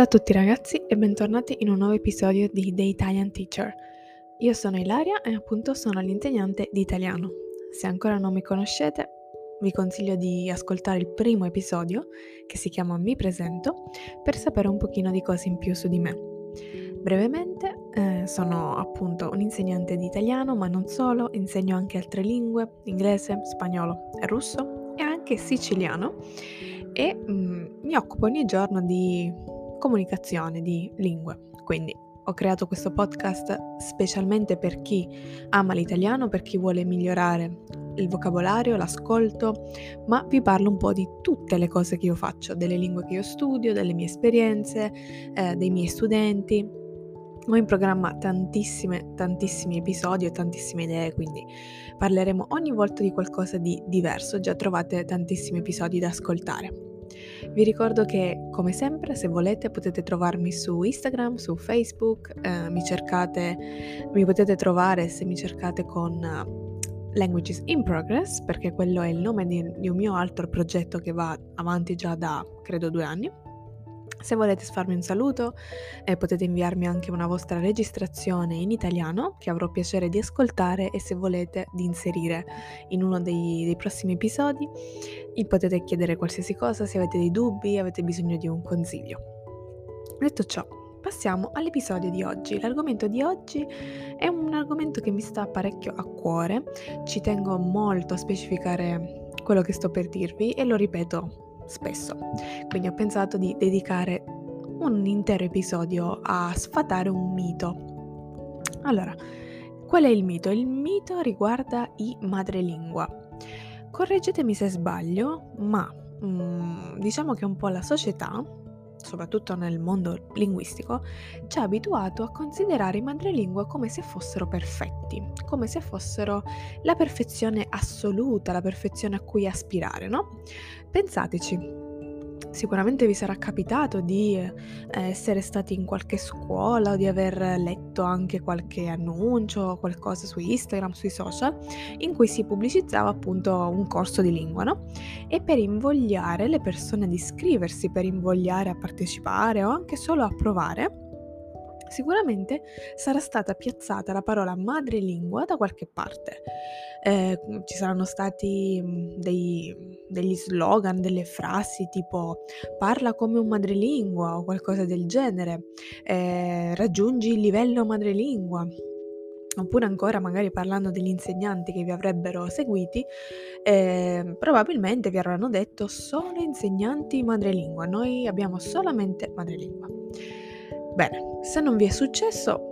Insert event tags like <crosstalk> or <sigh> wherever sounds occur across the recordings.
Ciao a tutti ragazzi e bentornati in un nuovo episodio di The Italian Teacher. Io sono Ilaria e appunto sono l'insegnante di italiano. Se ancora non mi conoscete, vi consiglio di ascoltare il primo episodio che si chiama Mi presento per sapere un pochino di cose in più su di me. Brevemente, eh, sono appunto un insegnante di italiano, ma non solo, insegno anche altre lingue, inglese, spagnolo e russo e anche siciliano e mm, mi occupo ogni giorno di comunicazione di lingue. Quindi ho creato questo podcast specialmente per chi ama l'italiano, per chi vuole migliorare il vocabolario, l'ascolto, ma vi parlo un po' di tutte le cose che io faccio, delle lingue che io studio, delle mie esperienze, eh, dei miei studenti. Ho in programma tantissime, tantissimi episodi e tantissime idee, quindi parleremo ogni volta di qualcosa di diverso. Già trovate tantissimi episodi da ascoltare. Vi ricordo che, come sempre, se volete potete trovarmi su Instagram, su Facebook, eh, mi cercate, mi potete trovare se mi cercate con uh, Languages in Progress, perché quello è il nome di, di un mio altro progetto che va avanti già da, credo, due anni. Se volete farmi un saluto eh, potete inviarmi anche una vostra registrazione in italiano che avrò piacere di ascoltare e se volete di inserire in uno dei, dei prossimi episodi potete chiedere qualsiasi cosa se avete dei dubbi, avete bisogno di un consiglio. Detto ciò, passiamo all'episodio di oggi. L'argomento di oggi è un argomento che mi sta parecchio a cuore, ci tengo molto a specificare quello che sto per dirvi e lo ripeto spesso. Quindi ho pensato di dedicare un intero episodio a sfatare un mito. Allora, qual è il mito? Il mito riguarda i madrelingua. Correggetemi se sbaglio, ma mm, diciamo che un po' la società soprattutto nel mondo linguistico, ci ha abituato a considerare i madrelingua come se fossero perfetti, come se fossero la perfezione assoluta, la perfezione a cui aspirare, no? Pensateci, Sicuramente vi sarà capitato di eh, essere stati in qualche scuola o di aver letto anche qualche annuncio o qualcosa su Instagram, sui social, in cui si pubblicizzava appunto un corso di lingua, no? E per invogliare le persone ad iscriversi, per invogliare a partecipare o anche solo a provare, sicuramente sarà stata piazzata la parola madrelingua da qualche parte. Eh, ci saranno stati mm, dei, degli slogan, delle frasi tipo parla come un madrelingua o qualcosa del genere, eh, raggiungi il livello madrelingua. Oppure ancora, magari parlando degli insegnanti che vi avrebbero seguiti, eh, probabilmente vi avranno detto solo insegnanti madrelingua, noi abbiamo solamente madrelingua. Bene, se non vi è successo,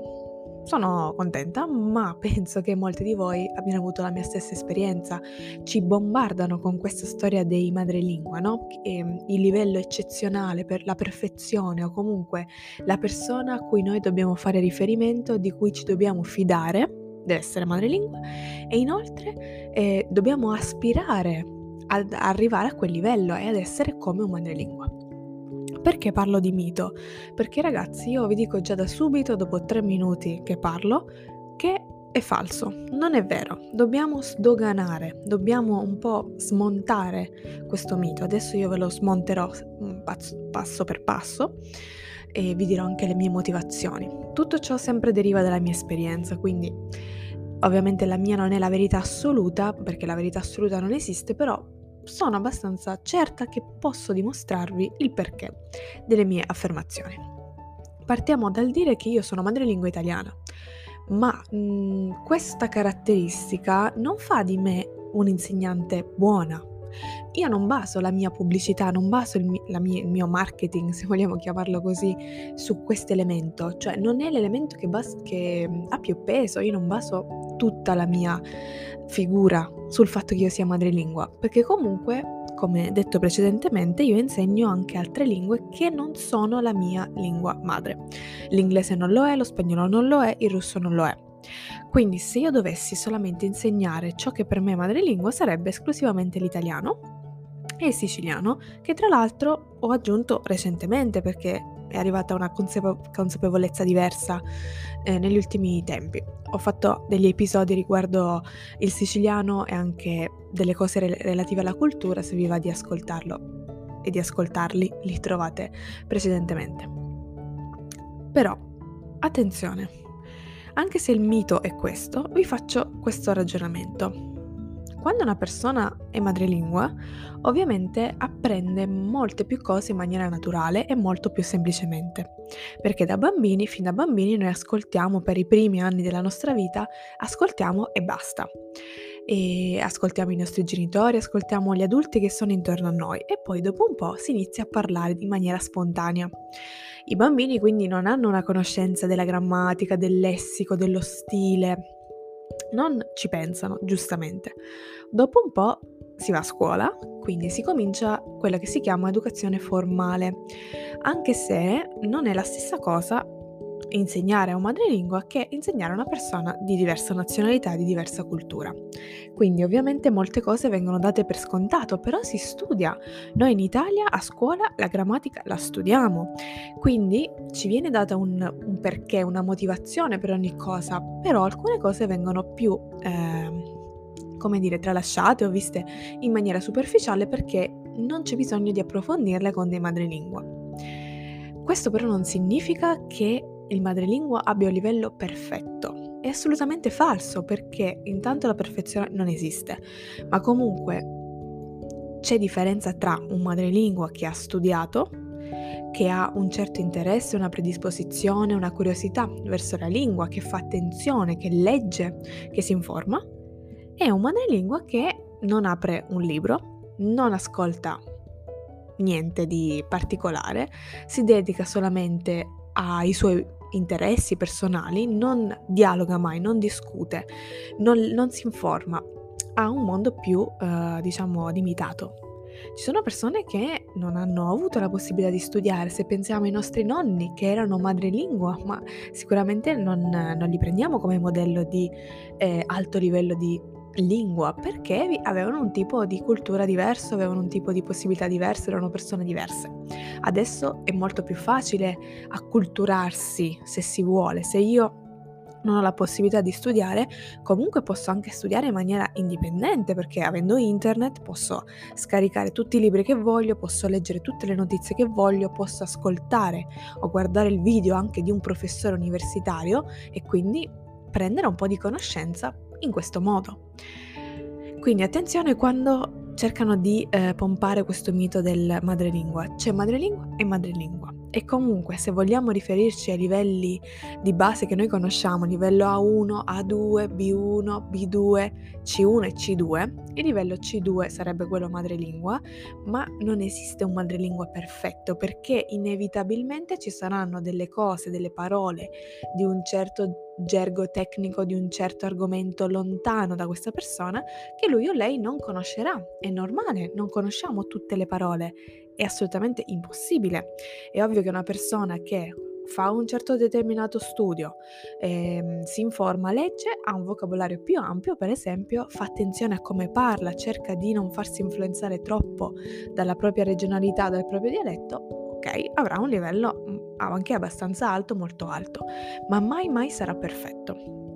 sono contenta, ma <laughs> penso che molti di voi abbiano avuto la mia stessa esperienza. Ci bombardano con questa storia dei madrelingua, no? E, mm, il livello eccezionale per la perfezione o comunque la persona a cui noi dobbiamo fare riferimento, di cui ci dobbiamo fidare, deve essere madrelingua, e inoltre eh, dobbiamo aspirare ad arrivare a quel livello e ad essere come un madrelingua. Perché parlo di mito? Perché ragazzi io vi dico già da subito, dopo tre minuti che parlo, che è falso, non è vero, dobbiamo sdoganare, dobbiamo un po' smontare questo mito. Adesso io ve lo smonterò mm, passo per passo e vi dirò anche le mie motivazioni. Tutto ciò sempre deriva dalla mia esperienza, quindi ovviamente la mia non è la verità assoluta, perché la verità assoluta non esiste, però sono abbastanza certa che posso dimostrarvi il perché delle mie affermazioni. Partiamo dal dire che io sono madrelingua italiana, ma mh, mm, questa caratteristica non fa di me un'insegnante buona. Io non baso la mia pubblicità, non baso il, mi- mia, il mio marketing, <laughs> se vogliamo chiamarlo così, su questo elemento, cioè non è l'elemento che, bas- che ha più peso, io non baso tutta la mia figura sul fatto che io sia madrelingua, perché comunque, come detto precedentemente, io insegno anche altre lingue che non sono la mia lingua madre. L'inglese non lo è, lo spagnolo non lo è, il russo non lo è. Quindi se io dovessi solamente insegnare ciò che per me è madrelingua sarebbe esclusivamente l'italiano e il siciliano, che tra l'altro ho aggiunto recentemente perché è arrivata una consapevo- consapevolezza diversa eh, negli ultimi tempi. Ho fatto degli episodi riguardo il siciliano e anche delle cose re- relative alla cultura, se vi va di ascoltarlo e di ascoltarli, li trovate precedentemente. Però, attenzione, anche se il mito è questo, vi faccio questo ragionamento. Quando una persona è madrelingua, ovviamente apprende molte più cose in maniera naturale e molto più semplicemente. Perché da bambini, fin da bambini, noi ascoltiamo per i primi anni della nostra vita, ascoltiamo e basta. E ascoltiamo i nostri genitori, ascoltiamo gli adulti che sono intorno a noi e poi dopo un po' si inizia a parlare in maniera spontanea. I bambini quindi non hanno una conoscenza della grammatica, del lessico, dello stile, non ci pensano, giustamente. Dopo un po' si va a scuola, quindi si comincia quella che si chiama educazione formale, anche se non è la stessa cosa insegnare a un madrelingua che insegnare a una persona di diversa nazionalità, di diversa cultura. Quindi ovviamente molte cose vengono date per scontato, però si studia. Noi in Italia a scuola la grammatica la studiamo, quindi ci viene data un, un perché, una motivazione per ogni cosa, però alcune cose vengono più... Eh, come dire, tralasciate o viste in maniera superficiale perché non c'è bisogno di approfondirle con dei madrelingua. Questo però non significa che il madrelingua abbia un livello perfetto. È assolutamente falso perché intanto la perfezione non esiste, ma comunque c'è differenza tra un madrelingua che ha studiato, che ha un certo interesse, una predisposizione, una curiosità verso la lingua, che fa attenzione, che legge, che si informa, e un madrelingua che non apre un libro, non ascolta niente di particolare, si dedica solamente ai suoi interessi personali, non dialoga mai, non discute, non, non si informa, ha un mondo più, eh, diciamo, limitato. Ci sono persone che non hanno avuto la possibilità di studiare, se pensiamo ai nostri nonni che erano madrelingua, ma sicuramente non, non li prendiamo come modello di eh, alto livello di lingua perché avevano un tipo di cultura diverso, avevano un tipo di possibilità diverse, erano persone diverse. Adesso è molto più facile acculturarsi se si vuole, se io non ho la possibilità di studiare, comunque posso anche studiare in maniera indipendente perché avendo internet posso scaricare tutti i libri che voglio, posso leggere tutte le notizie che voglio, posso ascoltare o guardare il video anche di un professore universitario e quindi prendere un po' di conoscenza in questo modo. Quindi attenzione quando cercano di eh, pompare questo mito del madrelingua. C'è madrelingua e madrelingua. E comunque se vogliamo riferirci ai livelli di base che noi conosciamo, livello A1, A2, B1, B2, C1 e C2, il livello C2 sarebbe quello madrelingua, ma non esiste un madrelingua perfetto perché inevitabilmente ci saranno delle cose, delle parole di un certo gergo tecnico di un certo argomento lontano da questa persona che lui o lei non conoscerà. È normale, non conosciamo tutte le parole è assolutamente impossibile. È ovvio che una persona che fa un certo determinato studio, ehm, si informa, legge, ha un vocabolario più ampio, per esempio, fa attenzione a come parla, cerca di non farsi influenzare troppo dalla propria regionalità, dal proprio dialetto, ok, avrà un livello anche abbastanza alto, molto alto, ma mai mai sarà perfetto.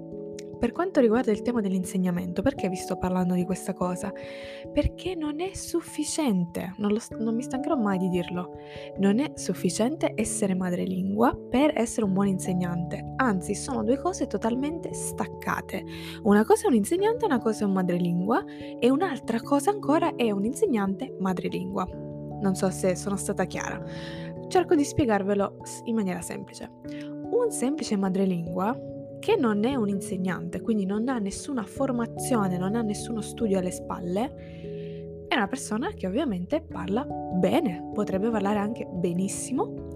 Per quanto riguarda il tema dell'insegnamento, perché vi sto parlando di questa cosa? Perché non è sufficiente, non, lo, non mi stancherò mai di dirlo, non è sufficiente essere madrelingua per essere un buon insegnante, anzi sono due cose totalmente staccate. Una cosa è un insegnante, una cosa è un madrelingua e un'altra cosa ancora è un insegnante madrelingua. Non so se sono stata chiara. Cerco di spiegarvelo in maniera semplice. Un semplice madrelingua che non è un insegnante, quindi non ha nessuna formazione, non ha nessuno studio alle spalle, è una persona che ovviamente parla bene, potrebbe parlare anche benissimo,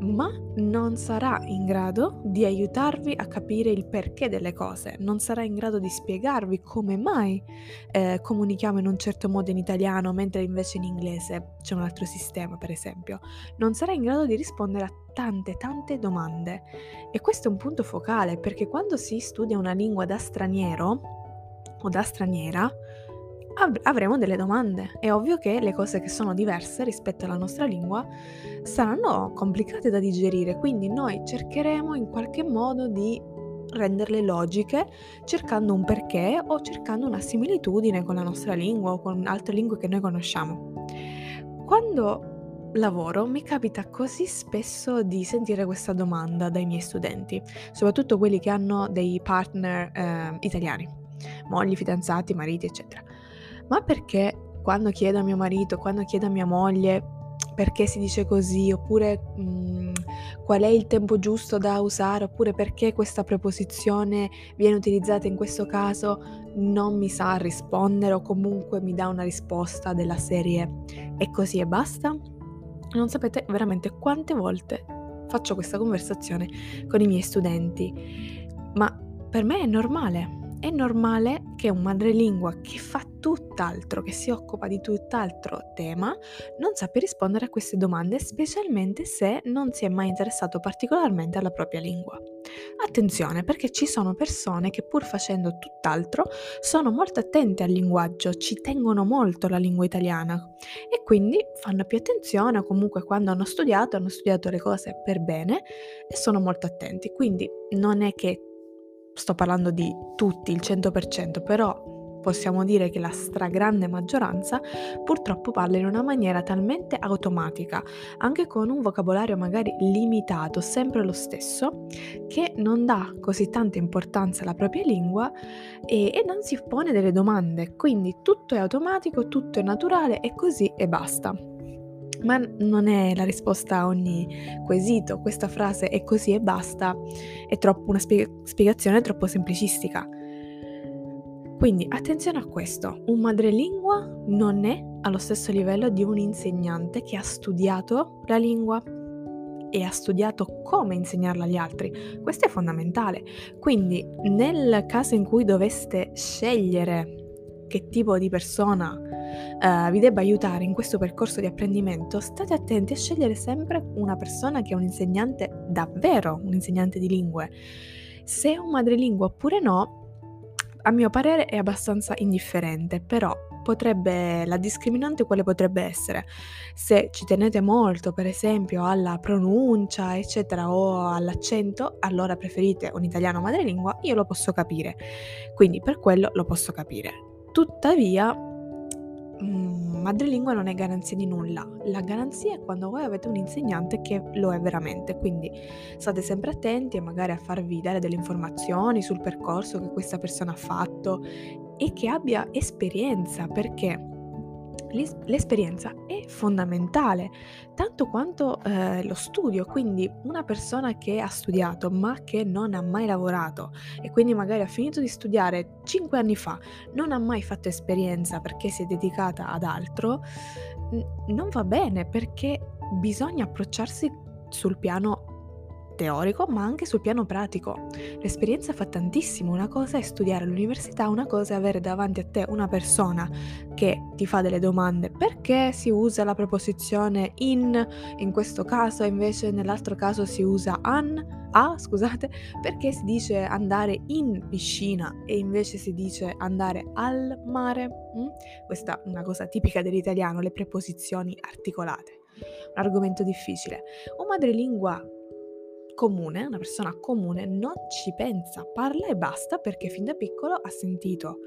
ma non sarà in grado di aiutarvi a capire il perché delle cose, non sarà in grado di spiegarvi come mai eh, comunichiamo in un certo modo in italiano mentre invece in inglese c'è un altro sistema, per esempio, non sarà in grado di rispondere a tante tante domande. E questo è un punto focale perché quando si studia una lingua da straniero o da straniera, avremo delle domande. È ovvio che le cose che sono diverse rispetto alla nostra lingua saranno complicate da digerire, quindi noi cercheremo in qualche modo di renderle logiche cercando un perché o cercando una similitudine con la nostra lingua o con altre lingue che noi conosciamo. Quando lavoro mi capita così spesso di sentire questa domanda dai miei studenti, soprattutto quelli che hanno dei partner eh, italiani, mogli, fidanzati, mariti, eccetera. Ma perché quando chiedo a mio marito, quando chiedo a mia moglie perché si dice così, oppure mh, mhmm, qual è il tempo giusto da usare, oppure perché questa preposizione viene utilizzata in questo caso, non mi sa rispondere o comunque mi dà una risposta della serie. È così e basta. Non sapete veramente quante volte faccio questa conversazione con i miei studenti, ma per me è normale, è normale che un madrelingua che fa tutt'altro, che si occupa di tutt'altro tema, non sappia rispondere a queste domande, specialmente se non si è mai interessato particolarmente alla propria lingua. Attenzione perché ci sono persone che pur facendo tutt'altro sono molto attente al linguaggio, ci tengono molto alla lingua italiana e quindi fanno più attenzione o comunque quando hanno studiato hanno studiato le cose per bene e sono molto attenti. Quindi non è che sto parlando di tutti, il 100%, però possiamo dire che la stragrande maggioranza purtroppo parla in una maniera talmente automatica, anche con un vocabolario magari limitato, sempre lo stesso, che non dà così tanta importanza alla propria lingua e, e non si pone delle domande. Quindi tutto è automatico, tutto è naturale e così e basta. Ma non è la risposta a ogni quesito, questa frase è così e basta, è troppo una spie- spiegazione troppo semplicistica. Quindi attenzione a questo, un madrelingua non è allo stesso livello di un insegnante che ha studiato la lingua e ha studiato come insegnarla agli altri. Questo è fondamentale. Quindi nel caso in cui doveste scegliere che tipo di persona uh, vi debba aiutare in questo percorso di apprendimento, state attenti a scegliere sempre una persona che è un insegnante davvero, un insegnante di lingue. Se è un madrelingua oppure no, a mio parere è abbastanza indifferente, però potrebbe, la discriminante quale potrebbe essere? Se ci tenete molto, per esempio, alla pronuncia, eccetera, o all'accento, allora preferite un italiano madrelingua, io lo posso capire. Quindi per quello lo posso capire. Tuttavia, madrelingua non è garanzia di nulla. La garanzia è quando voi avete un insegnante che lo è veramente, quindi state sempre attenti e magari a farvi dare delle informazioni sul percorso che questa persona ha fatto e che abbia esperienza, perché l'esperienza è fondamentale, tanto quanto eh, lo studio, quindi una persona che ha studiato ma che non ha mai lavorato e quindi magari ha finito di studiare 5 anni fa, non ha mai fatto esperienza perché si è dedicata ad altro, n- non va bene perché bisogna approcciarsi sul piano teorico ma anche sul piano pratico. L'esperienza fa tantissimo, una cosa è studiare all'università, una cosa è avere davanti a te una persona che ti fa delle domande perché si usa la preposizione in in questo caso invece nell'altro caso si usa an a, scusate, perché si dice andare in piscina e invece si dice andare al mare? Mm? Questa è una cosa tipica dell'italiano, le preposizioni articolate. Un argomento difficile. Un madrelingua comune, una persona comune, non ci pensa, parla e basta perché fin da piccolo ha sentito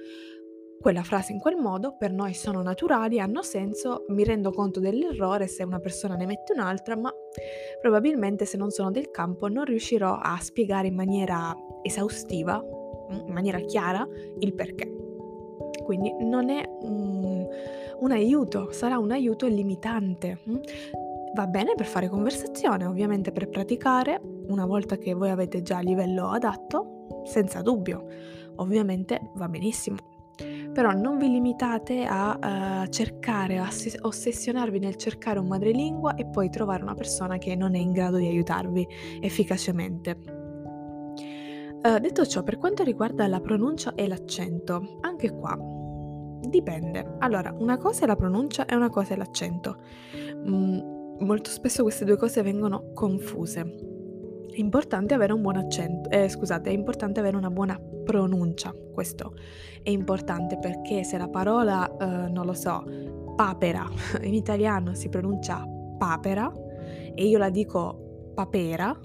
quella frase in quel modo, per noi sono naturali, hanno senso, mi rendo conto dell'errore se una persona ne mette un'altra, ma probabilmente se non sono del campo non riuscirò a spiegare in maniera esaustiva, mm, in maniera chiara, il perché. Quindi non è un, un aiuto, sarà un aiuto limitante. Va bene per fare conversazione, ovviamente per praticare, una volta che voi avete già il livello adatto, senza dubbio, ovviamente va benissimo. Però non vi limitate a uh, cercare, a ossessionarvi nel cercare un madrelingua e poi trovare una persona che non è in grado di aiutarvi efficacemente. Uh, detto ciò, per quanto riguarda la pronuncia e l'accento, anche qua dipende. Allora, una cosa è la pronuncia e una cosa è l'accento. Mm, molto spesso queste due cose vengono confuse. È importante avere un buon accento, eh, scusate, è importante avere una buona pronuncia. Questo è importante perché se la parola, eh, non lo so, papera <laughs> in italiano si pronuncia papera e io la dico papera,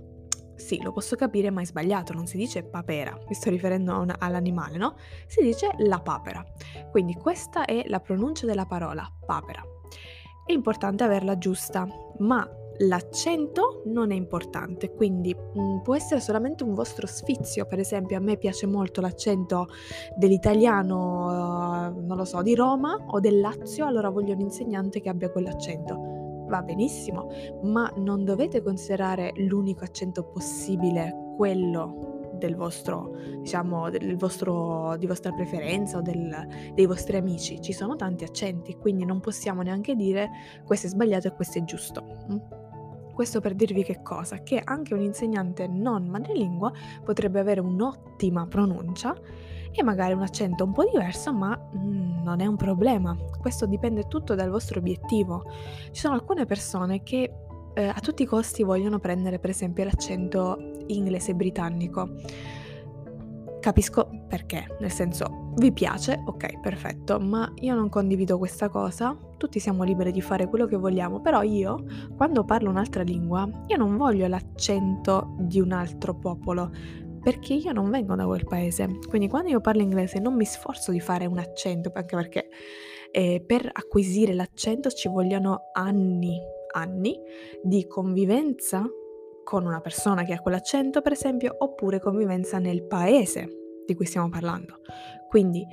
sì, lo posso capire, ma è sbagliato, non si dice papera, mi sto riferendo una, all'animale, no? Si dice la papera. Quindi questa è la pronuncia della parola papera. È importante averla giusta, ma l'accento non è importante, quindi mh, mm, può essere solamente un vostro sfizio, per esempio a me piace molto l'accento dell'italiano, uh, non lo so, di Roma o del Lazio, allora voglio un insegnante che abbia quell'accento. Va benissimo, ma non dovete considerare l'unico accento possibile quello del vostro, diciamo, del vostro, di vostra preferenza o del, dei vostri amici. Ci sono tanti accenti, quindi non possiamo neanche dire questo è sbagliato e questo è giusto. Mm? Questo per dirvi che cosa? Che anche un insegnante non madrelingua potrebbe avere un'ottima pronuncia e magari un accento un po' diverso, ma mm, non è un problema. Questo dipende tutto dal vostro obiettivo. Ci sono alcune persone che eh, a tutti i costi vogliono prendere per esempio l'accento inglese britannico. Capisco perché, nel senso, vi piace, ok, perfetto, ma io non condivido questa cosa, tutti siamo liberi di fare quello che vogliamo, però io, quando parlo un'altra lingua, io non voglio l'accento di un altro popolo, perché io non vengo da quel paese, quindi quando io parlo inglese non mi sforzo di fare un accento, anche perché eh, per acquisire l'accento ci vogliono anni, anni di convivenza con una persona che ha quell'accento, per esempio, oppure convivenza nel paese di cui stiamo parlando. Quindi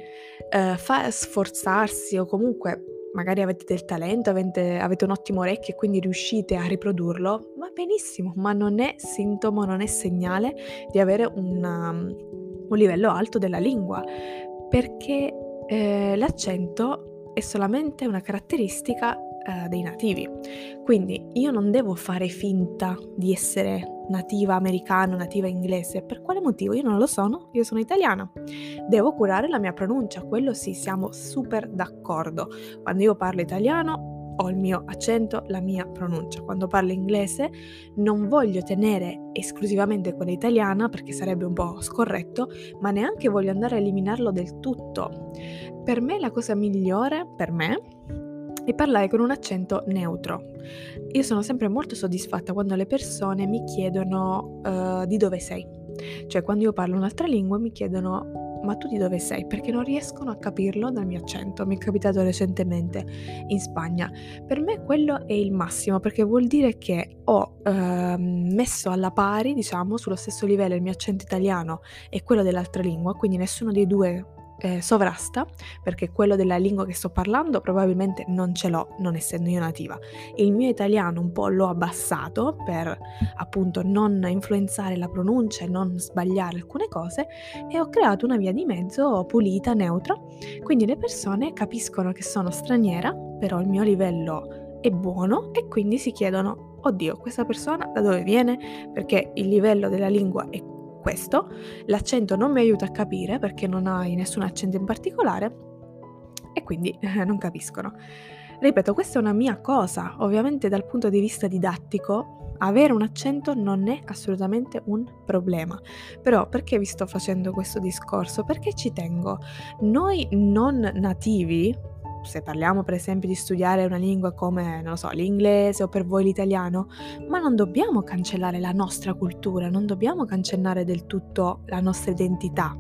eh, fa sforzarsi o comunque magari avete del talento, avete, avete, un ottimo orecchio e quindi riuscite a riprodurlo, va benissimo, ma non è sintomo, non è segnale di avere una, un livello alto della lingua, perché eh, l'accento è solamente una caratteristica eh, dei nativi. Quindi io non devo fare finta di essere nativa americana, nativa inglese. Per quale motivo? Io non lo sono, io sono italiana. Devo curare la mia pronuncia, quello sì, siamo super d'accordo. Quando io parlo italiano ho il mio accento, la mia pronuncia. Quando parlo inglese non voglio tenere esclusivamente quella italiana perché sarebbe un po' scorretto, ma neanche voglio andare a eliminarlo del tutto. Per me la cosa migliore, per me, e parlare con un accento neutro. Io sono sempre molto soddisfatta quando le persone mi chiedono uh, di dove sei. Cioè quando io parlo un'altra lingua mi chiedono ma tu di dove sei? Perché non riescono a capirlo dal mio accento. Mi è capitato recentemente in Spagna. Per me quello è il massimo perché vuol dire che ho eh, messo alla pari, diciamo, sullo stesso livello il mio accento italiano e quello dell'altra lingua, quindi nessuno dei due eh, sovrasta, perché quello della lingua che sto parlando probabilmente non ce l'ho, non essendo io nativa. Il mio italiano un po' l'ho abbassato per appunto non influenzare la pronuncia e non sbagliare alcune cose e ho creato una via di mezzo pulita, neutra, quindi le persone capiscono che sono straniera, però il mio livello è buono e quindi si chiedono, oddio, questa persona da dove viene? Perché il livello della lingua è questo, l'accento non mi aiuta a capire perché non hai nessun accento in particolare e quindi eh, non capiscono. Ripeto, questa è una mia cosa, ovviamente dal punto di vista didattico avere un accento non è assolutamente un problema. Però perché vi sto facendo questo discorso? Perché ci tengo. Noi non nativi, se parliamo per esempio di studiare una lingua come, non so, l'inglese o per voi l'italiano, ma non dobbiamo cancellare la nostra cultura, non dobbiamo cancellare del tutto la nostra identità.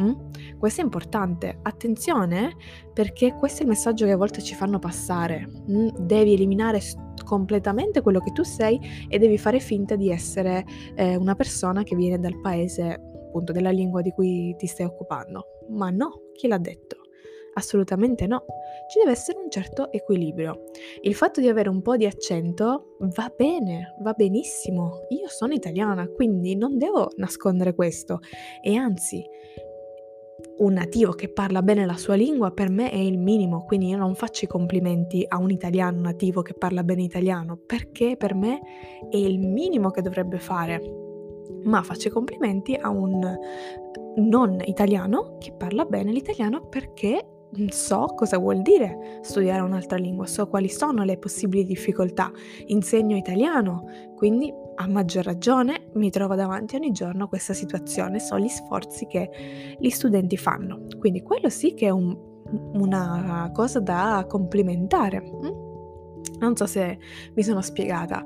Mm? Questo è importante. Attenzione perché questo è il messaggio che a volte ci fanno passare. Mm? Devi eliminare completamente quello che tu sei e devi fare finta di essere eh, una persona che viene dal paese appunto della lingua di cui ti stai occupando. Ma no, chi l'ha detto? Assolutamente no, ci deve essere un certo equilibrio. Il fatto di avere un po' di accento va bene, va benissimo. Io sono italiana, quindi non devo nascondere questo. E anzi, un nativo che parla bene la sua lingua per me è il minimo, quindi io non faccio i complimenti a un italiano nativo che parla bene italiano, perché per me è il minimo che dovrebbe fare. Ma faccio i complimenti a un non italiano che parla bene l'italiano perché so cosa vuol dire studiare un'altra lingua, so quali sono le possibili difficoltà. Insegno italiano, quindi a maggior ragione mi trovo davanti ogni giorno a questa situazione, so gli sforzi che gli studenti fanno. Quindi quello sì che è un, una cosa da complimentare. Mm? Non so se mi sono spiegata.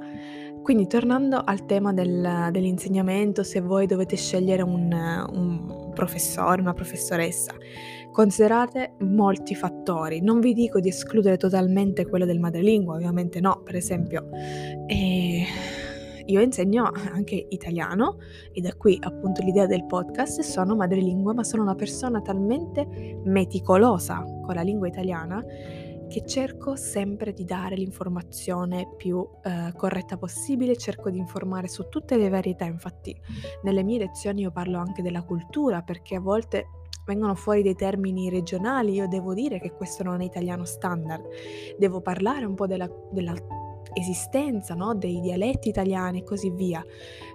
Quindi tornando al tema del, dell'insegnamento, se voi dovete scegliere un, un professore, una professoressa. Considerate molti fattori, non vi dico di escludere totalmente quello del madrelingua, ovviamente no, per esempio eh, io insegno anche italiano e da qui appunto l'idea del podcast, sono madrelingua ma sono una persona talmente meticolosa con la lingua italiana che cerco sempre di dare l'informazione più eh, corretta possibile, cerco di informare su tutte le varietà, infatti nelle mie lezioni io parlo anche della cultura perché a volte vengono fuori dei termini regionali, io devo dire che questo non è italiano standard, devo parlare un po' della, della esistenza no? dei dialetti italiani e così via.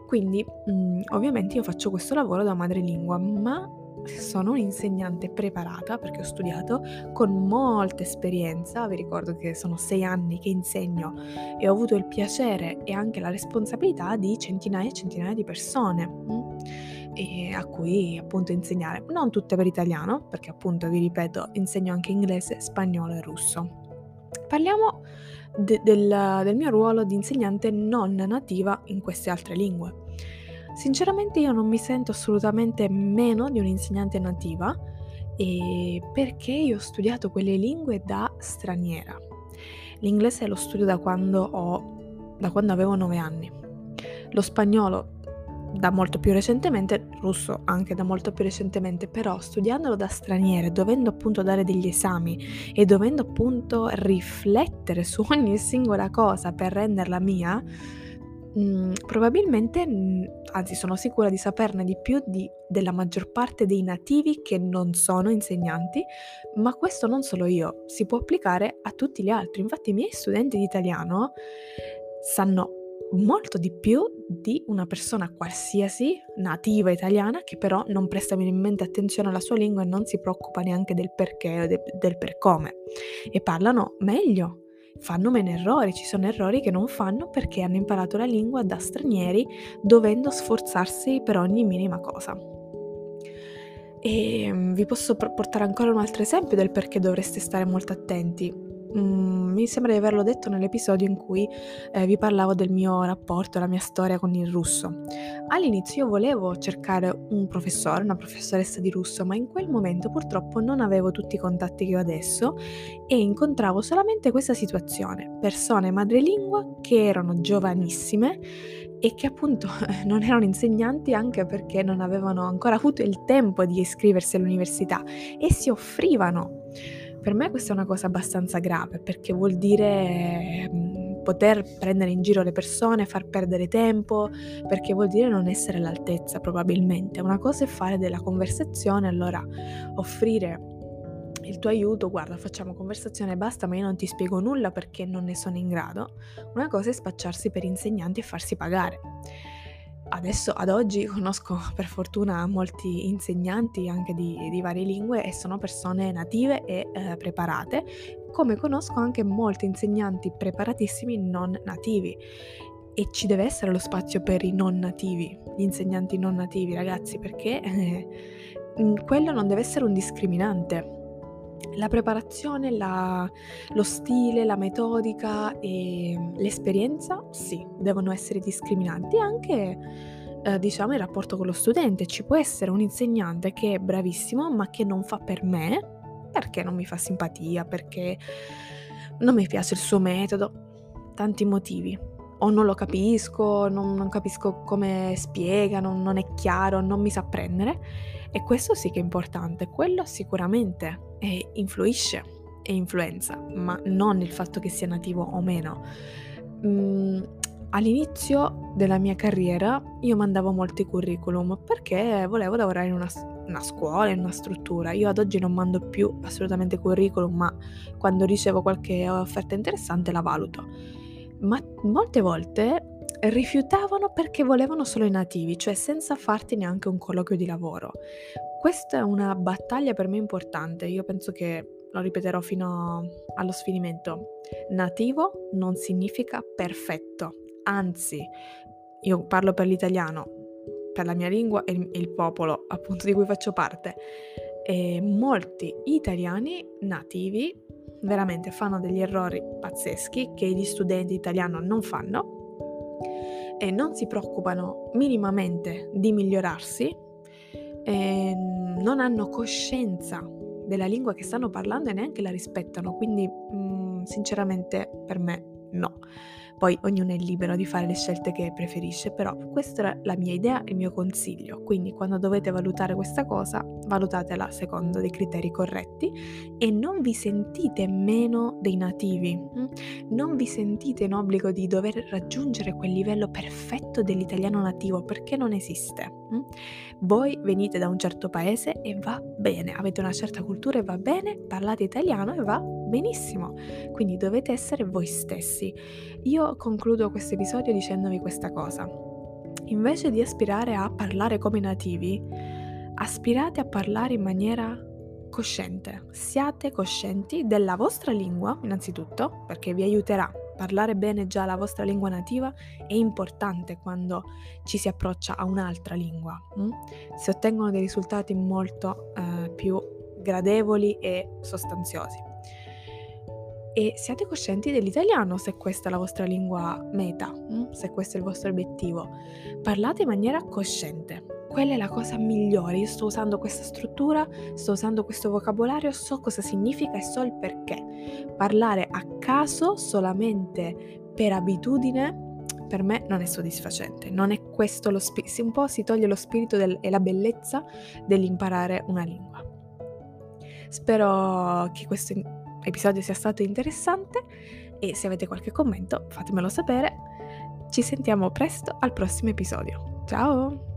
Quindi mh, mm, ovviamente io faccio questo lavoro da madrelingua, ma sono un'insegnante preparata perché ho studiato con molta esperienza, vi ricordo che sono sei anni che insegno e ho avuto il piacere e anche la responsabilità di centinaia e centinaia di persone mm, a cui appunto insegnare, non tutte per italiano, perché appunto vi ripeto insegno anche inglese, spagnolo e russo. Parliamo de- del, del mio ruolo di insegnante non nativa in queste altre lingue. Sinceramente io non mi sento assolutamente meno di un'insegnante nativa perché io ho studiato quelle lingue da straniera. L'inglese lo studio da quando, ho, da quando avevo 9 anni. Lo spagnolo da molto più recentemente, russo anche da molto più recentemente, però studiandolo da straniere, dovendo appunto dare degli esami e dovendo appunto riflettere su ogni singola cosa per renderla mia, mh, mm, probabilmente, mh, mm, anzi sono sicura di saperne di più di, della maggior parte dei nativi che non sono insegnanti, ma questo non solo io, si può applicare a tutti gli altri. Infatti i miei studenti di italiano sanno molto di più di una persona qualsiasi nativa italiana che però non presta minimamente attenzione alla sua lingua e non si preoccupa neanche del perché o de- del per come e parlano meglio fanno meno errori, ci sono errori che non fanno perché hanno imparato la lingua da stranieri dovendo sforzarsi per ogni minima cosa. E mm, vi posso portare ancora un altro esempio del perché dovreste stare molto attenti mm, mi sembra di averlo detto nell'episodio in cui eh, vi parlavo del mio rapporto, la mia storia con il russo. All'inizio io volevo cercare un professore, una professoressa di russo, ma in quel momento purtroppo non avevo tutti i contatti che ho adesso e incontravo solamente questa situazione, persone madrelingua che erano giovanissime e che appunto <laughs> non erano insegnanti anche perché non avevano ancora avuto il tempo di iscriversi all'università e si offrivano per me questa è una cosa abbastanza grave perché vuol dire mhmm, poter prendere in giro le persone, far perdere tempo, perché vuol dire non essere all'altezza probabilmente. Una cosa è fare della conversazione, allora offrire il tuo aiuto, guarda, facciamo conversazione e basta, ma io non ti spiego nulla perché non ne sono in grado. Una cosa è spacciarsi per insegnanti e farsi pagare adesso ad oggi conosco per fortuna molti insegnanti anche di, di varie lingue e sono persone native e eh, preparate, come conosco anche molti insegnanti preparatissimi non nativi. E ci deve essere lo spazio per i non nativi, gli insegnanti non nativi, ragazzi, perché eh, quello non deve essere un discriminante la preparazione, la, lo stile, la metodica e l'esperienza, sì, devono essere discriminanti. Anche, eh, diciamo, il rapporto con lo studente. Ci può essere un insegnante che è bravissimo, ma che non fa per me, perché non mi fa simpatia, perché non mi piace il suo metodo, tanti motivi. O non lo capisco, non, non capisco come spiega, non, non è chiaro, non mi sa prendere. E questo sì che è importante, quello sicuramente e influisce e influenza, ma non il fatto che sia nativo o meno. Mm, all'inizio della mia carriera io mandavo molti curriculum perché volevo lavorare in una, una, scuola, in una struttura. Io ad oggi non mando più assolutamente curriculum, ma quando ricevo qualche offerta interessante la valuto. Ma molte volte rifiutavano perché volevano solo i nativi, cioè senza farti neanche un colloquio di lavoro. Questa è una battaglia per me importante, io penso che lo ripeterò fino allo sfinimento. Nativo non significa perfetto, anzi, io parlo per l'italiano, per la mia lingua e il popolo appunto di cui faccio parte. E molti italiani nativi veramente fanno degli errori pazzeschi che gli studenti italiani non fanno e non si preoccupano minimamente di migliorarsi non hanno coscienza della lingua che stanno parlando e neanche la rispettano, quindi mh, mm, sinceramente per me no. Poi ognuno è libero di fare le scelte che preferisce, però questa è la mia idea e il mio consiglio. Quindi quando dovete valutare questa cosa, valutatela secondo dei criteri corretti e non vi sentite meno dei nativi. Mm? Non vi sentite in obbligo di dover raggiungere quel livello perfetto dell'italiano nativo perché non esiste. Mm? Voi venite da un certo paese e va bene, avete una certa cultura e va bene, parlate italiano e va benissimo. Quindi dovete essere voi stessi. Io concludo questo episodio dicendovi questa cosa. Invece di aspirare a parlare come nativi, aspirate a parlare in maniera cosciente. Siate coscienti della vostra lingua, innanzitutto, perché vi aiuterà. Parlare bene già la vostra lingua nativa è importante quando ci si approccia a un'altra lingua. Hm? Si ottengono dei risultati molto eh, più gradevoli e sostanziosi e siate coscienti dell'italiano se questa è la vostra lingua meta, mm? se questo è il vostro obiettivo. Parlate in maniera cosciente. Quella è la cosa migliore. Io sto usando questa struttura, sto usando questo vocabolario, so cosa significa e so il perché. Parlare a caso solamente per abitudine per me non è soddisfacente, non è questo lo spirito, un po' si toglie lo spirito del, e la bellezza dell'imparare una lingua. Spero che questo episodio sia stato interessante e se avete qualche commento fatemelo sapere. Ci sentiamo presto al prossimo episodio. Ciao!